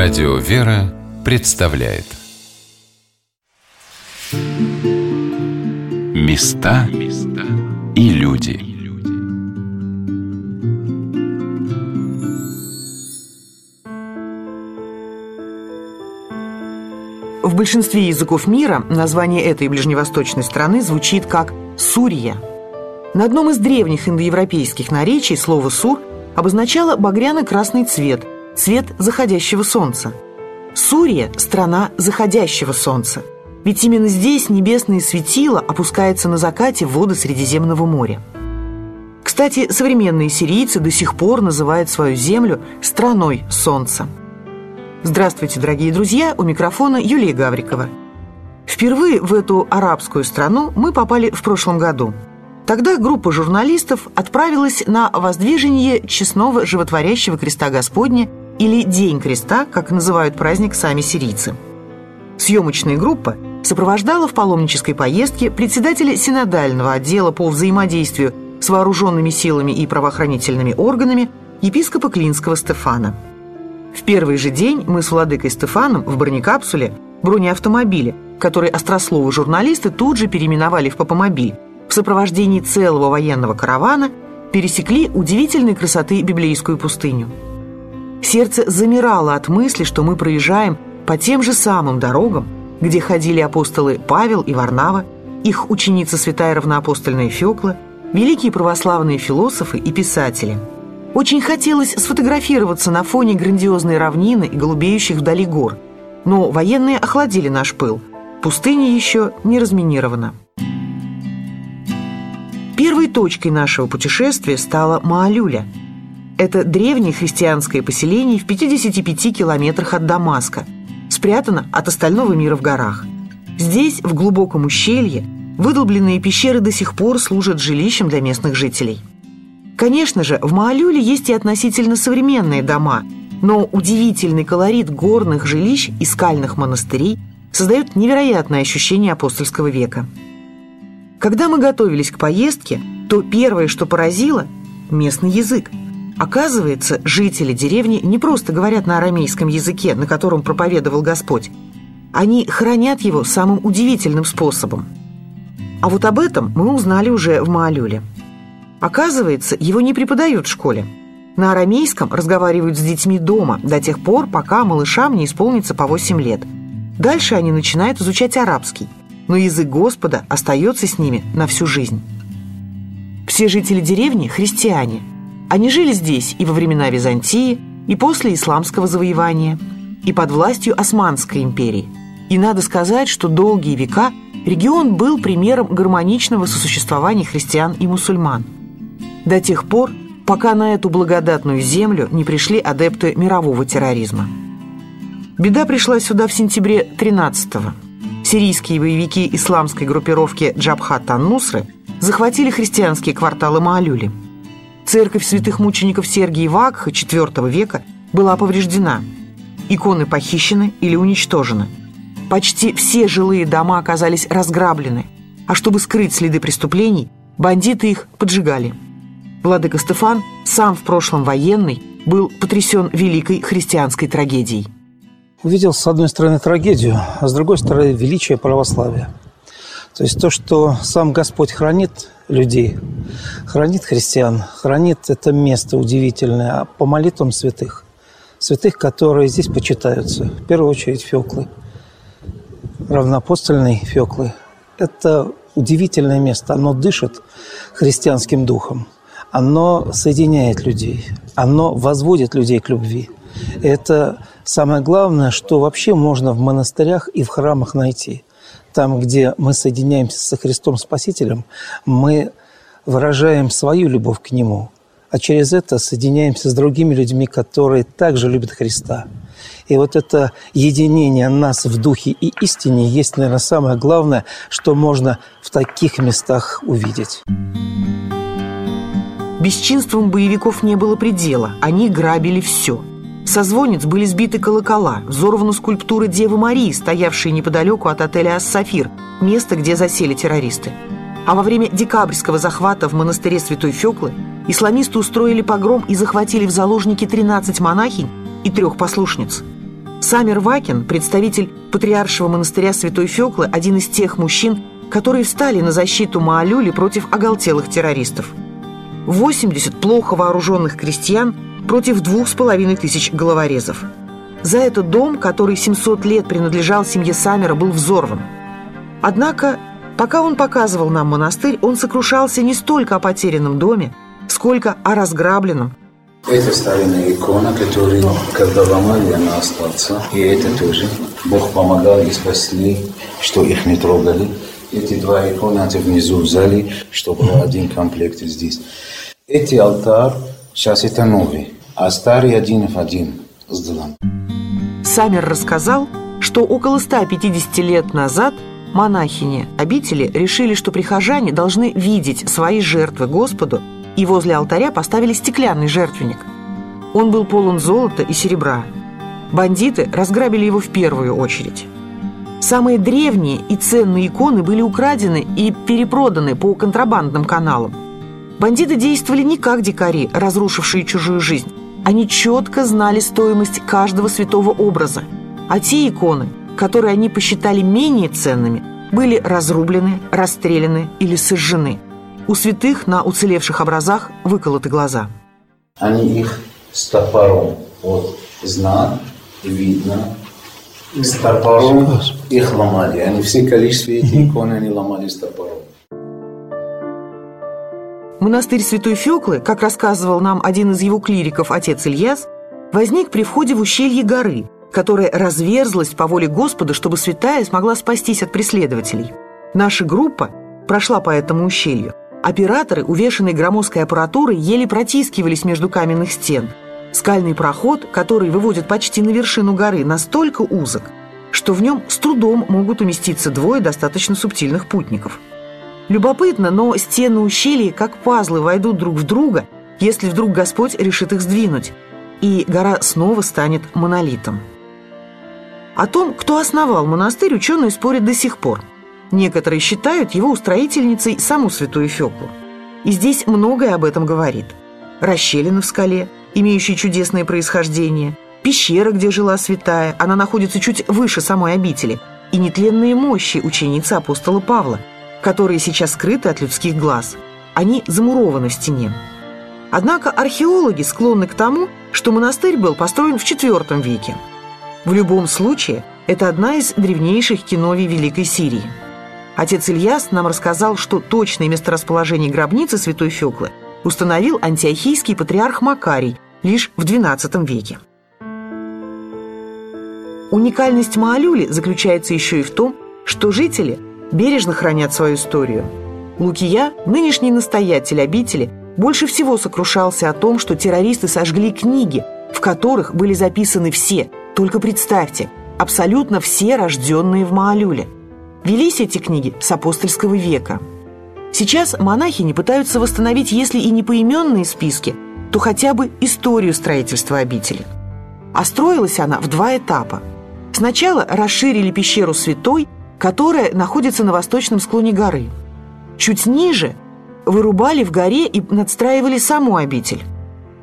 Радио «Вера» представляет Места и люди В большинстве языков мира название этой ближневосточной страны звучит как «Сурья». На одном из древних индоевропейских наречий слово «сур» обозначало багряно-красный цвет – цвет заходящего солнца. Сурья – страна заходящего солнца. Ведь именно здесь небесное светило опускается на закате в воды Средиземного моря. Кстати, современные сирийцы до сих пор называют свою землю «страной солнца». Здравствуйте, дорогие друзья, у микрофона Юлия Гаврикова. Впервые в эту арабскую страну мы попали в прошлом году. Тогда группа журналистов отправилась на воздвижение честного животворящего креста Господня или День креста, как называют праздник сами сирийцы. Съемочная группа сопровождала в паломнической поездке председателя синодального отдела по взаимодействию с вооруженными силами и правоохранительными органами епископа Клинского Стефана. В первый же день мы с владыкой Стефаном в бронекапсуле, бронеавтомобиле, который острословы журналисты тут же переименовали в Папомобиль, в сопровождении целого военного каравана пересекли удивительной красоты библейскую пустыню. Сердце замирало от мысли, что мы проезжаем по тем же самым дорогам, где ходили апостолы Павел и Варнава, их ученица святая равноапостольная Фёкла, великие православные философы и писатели. Очень хотелось сфотографироваться на фоне грандиозной равнины и голубеющих вдали гор, но военные охладили наш пыл. Пустыня еще не разминирована. Первой точкой нашего путешествия стала Маалюля – это древнее христианское поселение в 55 километрах от Дамаска, спрятано от остального мира в горах. Здесь, в глубоком ущелье, выдолбленные пещеры до сих пор служат жилищем для местных жителей. Конечно же, в Маалюле есть и относительно современные дома, но удивительный колорит горных жилищ и скальных монастырей создает невероятное ощущение апостольского века. Когда мы готовились к поездке, то первое, что поразило – местный язык – Оказывается, жители деревни не просто говорят на арамейском языке, на котором проповедовал Господь. Они хранят его самым удивительным способом. А вот об этом мы узнали уже в Маалюле. Оказывается, его не преподают в школе. На арамейском разговаривают с детьми дома до тех пор, пока малышам не исполнится по 8 лет. Дальше они начинают изучать арабский, но язык Господа остается с ними на всю жизнь. Все жители деревни – христиане – они жили здесь и во времена Византии, и после исламского завоевания, и под властью Османской империи. И надо сказать, что долгие века регион был примером гармоничного сосуществования христиан и мусульман. До тех пор, пока на эту благодатную землю не пришли адепты мирового терроризма. Беда пришла сюда в сентябре 13-го. Сирийские боевики исламской группировки Джабхат ан-Нусры захватили христианские кварталы Маалюли – Церковь святых мучеников Сергия и Вакха IV века была повреждена. Иконы похищены или уничтожены. Почти все жилые дома оказались разграблены, а чтобы скрыть следы преступлений, бандиты их поджигали. Владыка Стефан, сам в прошлом военный, был потрясен великой христианской трагедией. Увидел, с одной стороны, трагедию, а с другой стороны, величие православия. То есть то, что сам Господь хранит людей, хранит христиан, хранит это место удивительное по молитвам святых. Святых, которые здесь почитаются. В первую очередь Феклы, равноапостольной Феклы. Это удивительное место. Оно дышит христианским духом. Оно соединяет людей. Оно возводит людей к любви. Это самое главное, что вообще можно в монастырях и в храмах найти – там, где мы соединяемся со Христом Спасителем, мы выражаем свою любовь к Нему, а через это соединяемся с другими людьми, которые также любят Христа. И вот это единение нас в духе и истине есть, наверное, самое главное, что можно в таких местах увидеть. Бесчинством боевиков не было предела. Они грабили все – со звонниц были сбиты колокола, взорваны скульптуры Девы Марии, стоявшие неподалеку от отеля «Ас-Сафир», место, где засели террористы. А во время декабрьского захвата в монастыре Святой Феклы исламисты устроили погром и захватили в заложники 13 монахинь и трех послушниц. Самир Вакин, представитель патриаршего монастыря Святой Феклы, один из тех мужчин, которые встали на защиту Маалюли против оголтелых террористов. 80 плохо вооруженных крестьян против двух с половиной тысяч головорезов. За этот дом, который 700 лет принадлежал семье Самера, был взорван. Однако, пока он показывал нам монастырь, он сокрушался не столько о потерянном доме, сколько о разграбленном, это старинная икона, которую, когда ломали, она остался. И это тоже. Бог помогал и спасли, что их не трогали. Эти два иконы это внизу в зале, чтобы один комплект здесь. Эти алтарь, сейчас это новый, а старый один в один сделан. Самер рассказал, что около 150 лет назад монахини обители решили, что прихожане должны видеть свои жертвы Господу и возле алтаря поставили стеклянный жертвенник. Он был полон золота и серебра. Бандиты разграбили его в первую очередь. Самые древние и ценные иконы были украдены и перепроданы по контрабандным каналам. Бандиты действовали не как дикари, разрушившие чужую жизнь. Они четко знали стоимость каждого святого образа. А те иконы, которые они посчитали менее ценными, были разрублены, расстреляны или сожжены – у святых на уцелевших образах выколоты глаза. Они их с топором, вот знак, видно, с топором их ломали. Они все количество этих икон они ломали с топором. Монастырь Святой Феклы, как рассказывал нам один из его клириков, отец Ильяс, возник при входе в ущелье горы, которая разверзлась по воле Господа, чтобы святая смогла спастись от преследователей. Наша группа прошла по этому ущелью. Операторы, увешанные громоздкой аппаратурой, еле протискивались между каменных стен. Скальный проход, который выводит почти на вершину горы, настолько узок, что в нем с трудом могут уместиться двое достаточно субтильных путников. Любопытно, но стены ущелья, как пазлы, войдут друг в друга, если вдруг Господь решит их сдвинуть, и гора снова станет монолитом. О том, кто основал монастырь, ученые спорят до сих пор – Некоторые считают его устроительницей саму святую Феклу. И здесь многое об этом говорит. Расщелина в скале, имеющая чудесное происхождение, пещера, где жила святая, она находится чуть выше самой обители, и нетленные мощи ученицы апостола Павла, которые сейчас скрыты от людских глаз. Они замурованы в стене. Однако археологи склонны к тому, что монастырь был построен в IV веке. В любом случае, это одна из древнейших киновий Великой Сирии – Отец Ильяс нам рассказал, что точное месторасположение гробницы святой Феклы установил антиохийский патриарх Макарий лишь в XII веке. Уникальность Маалюли заключается еще и в том, что жители бережно хранят свою историю. Лукия, нынешний настоятель обители, больше всего сокрушался о том, что террористы сожгли книги, в которых были записаны все, только представьте, абсолютно все рожденные в Маалюле – Велись эти книги с апостольского века. Сейчас монахи не пытаются восстановить, если и не поименные списки, то хотя бы историю строительства обители. А строилась она в два этапа. Сначала расширили пещеру Святой, которая находится на восточном склоне горы. Чуть ниже вырубали в горе и надстраивали саму обитель.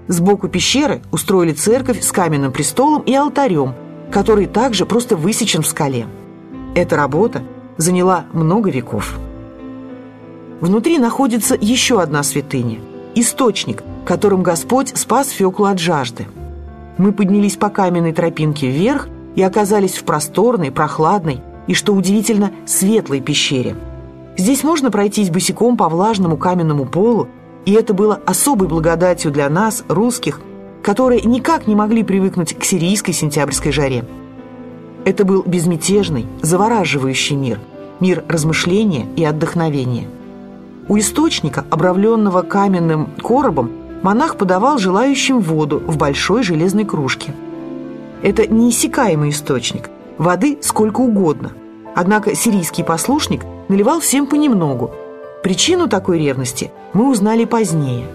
Сбоку пещеры устроили церковь с каменным престолом и алтарем, который также просто высечен в скале. Эта работа заняла много веков. Внутри находится еще одна святыня – источник, которым Господь спас Феклу от жажды. Мы поднялись по каменной тропинке вверх и оказались в просторной, прохладной и, что удивительно, светлой пещере. Здесь можно пройтись босиком по влажному каменному полу, и это было особой благодатью для нас, русских, которые никак не могли привыкнуть к сирийской сентябрьской жаре. Это был безмятежный, завораживающий мир, мир размышления и отдохновения. У источника, обравленного каменным коробом, монах подавал желающим воду в большой железной кружке. Это неиссякаемый источник, воды сколько угодно. Однако сирийский послушник наливал всем понемногу. Причину такой ревности мы узнали позднее.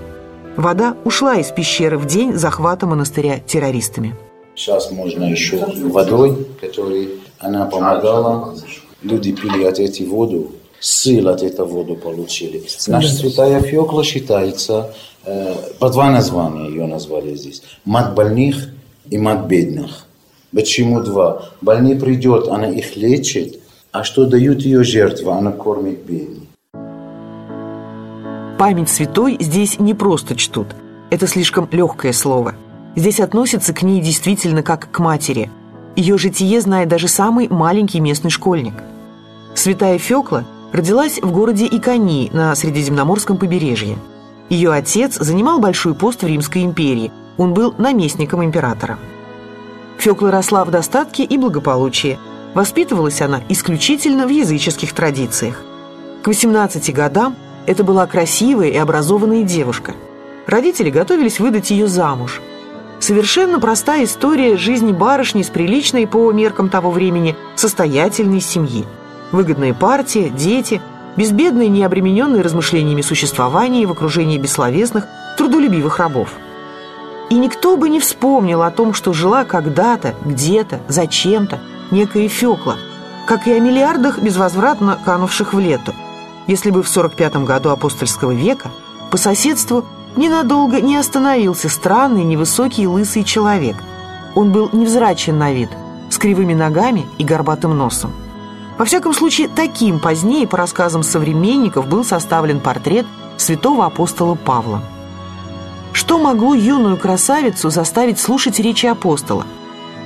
Вода ушла из пещеры в день захвата монастыря террористами. Сейчас можно еще водой, которой она помогала. Люди пили от этой воды, сил от этой воды получили. Наша святая Феокла считается, э, по два названия ее назвали здесь. Мат больных и мат бедных. Почему два? Больной придет, она их лечит, а что дают ее жертвы? Она кормит бедных. Память святой здесь не просто чтут. Это слишком легкое слово. Здесь относятся к ней действительно как к матери. Ее житие знает даже самый маленький местный школьник. Святая Фекла родилась в городе Иконии на Средиземноморском побережье. Ее отец занимал большой пост в Римской империи. Он был наместником императора. Фекла росла в достатке и благополучии. Воспитывалась она исключительно в языческих традициях. К 18 годам это была красивая и образованная девушка. Родители готовились выдать ее замуж. Совершенно простая история жизни барышни с приличной по меркам того времени состоятельной семьи. Выгодная партия, дети, безбедное, необремененное размышлениями существование в окружении бессловесных, трудолюбивых рабов. И никто бы не вспомнил о том, что жила когда-то, где-то, зачем-то некая Фекла, как и о миллиардах безвозвратно канувших в лету, если бы в 45 году апостольского века по соседству ненадолго не остановился странный невысокий лысый человек. Он был невзрачен на вид, с кривыми ногами и горбатым носом. Во всяком случае, таким позднее, по рассказам современников, был составлен портрет святого апостола Павла. Что могло юную красавицу заставить слушать речи апостола?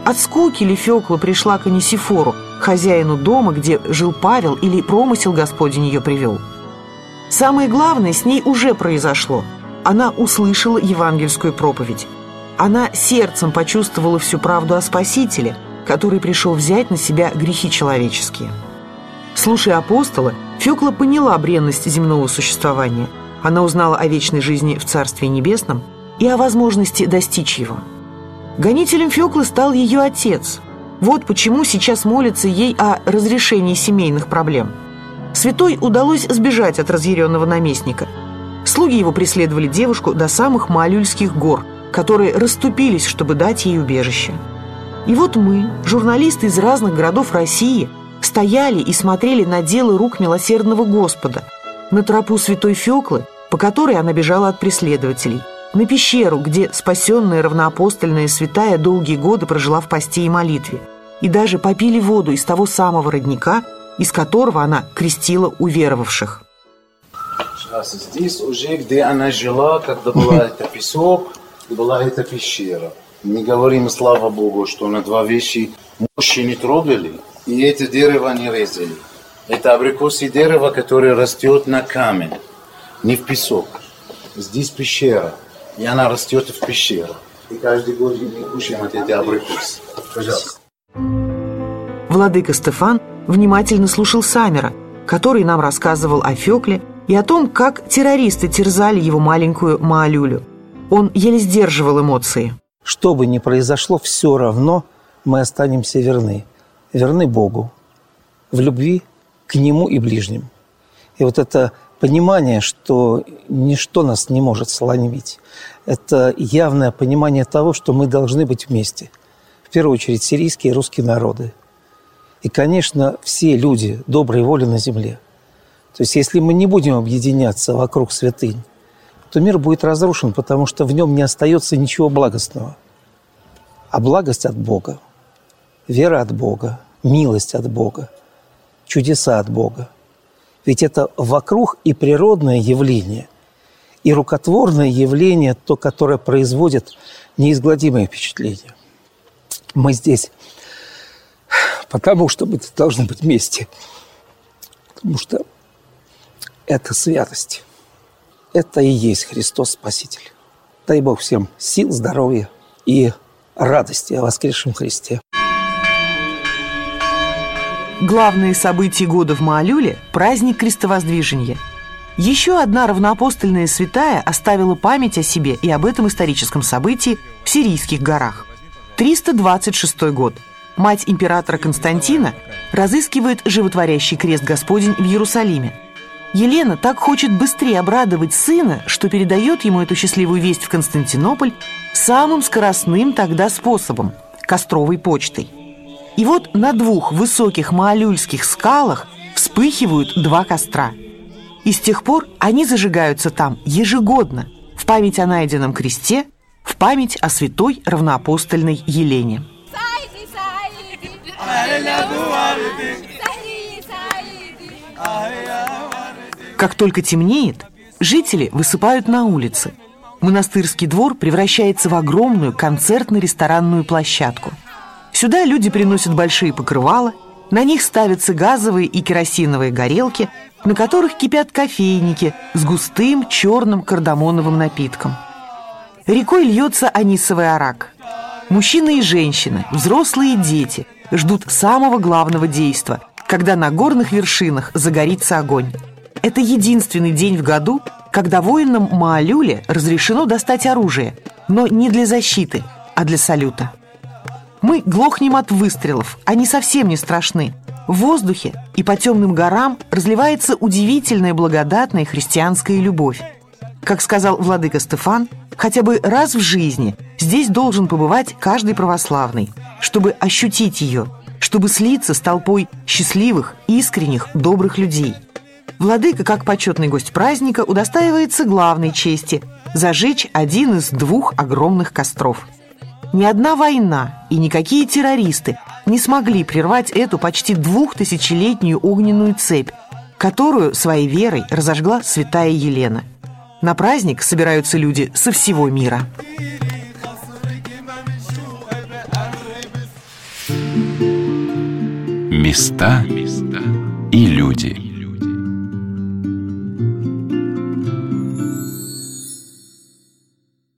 От скуки ли Фекла пришла к Анисифору, хозяину дома, где жил Павел, или промысел Господень ее привел? Самое главное с ней уже произошло. Она услышала евангельскую проповедь. Она сердцем почувствовала всю правду о Спасителе, который пришел взять на себя грехи человеческие. Слушая апостола, Фёкла поняла бренность земного существования. Она узнала о вечной жизни в Царстве Небесном и о возможности достичь его. Гонителем Фёклы стал ее отец. Вот почему сейчас молится ей о разрешении семейных проблем. Святой удалось сбежать от разъяренного наместника. Слуги его преследовали девушку до самых Малюльских гор, которые расступились, чтобы дать ей убежище. И вот мы, журналисты из разных городов России, стояли и смотрели на дело рук милосердного Господа, на тропу святой Феклы, по которой она бежала от преследователей, на пещеру, где спасенная равноапостольная святая долгие годы прожила в посте и молитве, и даже попили воду из того самого родника, из которого она крестила уверовавших. Сейчас здесь уже, где она жила, когда была это песок, была эта пещера. Мы говорим, слава Богу, что на два вещи мужчины трогали, и это дерево не резали. Это абрикосы дерево, которое растет на камень, не в песок. Здесь пещера, и она растет в пещеру. И каждый год мы кушаем от эти абрикосы. Пожалуйста. Владыка Стефан внимательно слушал Самера, который нам рассказывал о Фекле и о том, как террористы терзали его маленькую Маалюлю. Он еле сдерживал эмоции. Что бы ни произошло, все равно мы останемся верны. Верны Богу. В любви к Нему и ближним. И вот это понимание, что ничто нас не может сломить, это явное понимание того, что мы должны быть вместе. В первую очередь сирийские и русские народы. И, конечно, все люди доброй воли на земле. То есть если мы не будем объединяться вокруг святынь, то мир будет разрушен, потому что в нем не остается ничего благостного. А благость от Бога, вера от Бога, милость от Бога, чудеса от Бога. Ведь это вокруг и природное явление, и рукотворное явление, то, которое производит неизгладимое впечатление. Мы здесь потому, что мы должны быть вместе. Потому что это святость. Это и есть Христос Спаситель. Дай Бог всем сил, здоровья и радости о воскресшем Христе. Главные события года в Маалюле – праздник Крестовоздвижения. Еще одна равноапостольная святая оставила память о себе и об этом историческом событии в Сирийских горах. 326 год. Мать императора Константина разыскивает животворящий крест Господень в Иерусалиме – Елена так хочет быстрее обрадовать сына, что передает ему эту счастливую весть в Константинополь самым скоростным тогда способом – костровой почтой. И вот на двух высоких маалюльских скалах вспыхивают два костра. И с тех пор они зажигаются там ежегодно в память о найденном кресте, в память о святой равноапостольной Елене. Как только темнеет, жители высыпают на улицы. Монастырский двор превращается в огромную концертно-ресторанную площадку – Сюда люди приносят большие покрывала, на них ставятся газовые и керосиновые горелки, на которых кипят кофейники с густым черным кардамоновым напитком. Рекой льется анисовый арак. Мужчины и женщины, взрослые и дети ждут самого главного действа, когда на горных вершинах загорится огонь. Это единственный день в году, когда воинам Маалюле разрешено достать оружие, но не для защиты, а для салюта. Мы глохнем от выстрелов, они совсем не страшны. В воздухе и по темным горам разливается удивительная благодатная христианская любовь. Как сказал владыка Стефан, хотя бы раз в жизни здесь должен побывать каждый православный, чтобы ощутить ее, чтобы слиться с толпой счастливых, искренних, добрых людей. Владыка, как почетный гость праздника, удостаивается главной чести – зажечь один из двух огромных костров. Ни одна война и никакие террористы не смогли прервать эту почти двухтысячелетнюю огненную цепь, которую своей верой разожгла святая Елена – на праздник собираются люди со всего мира. Места и люди.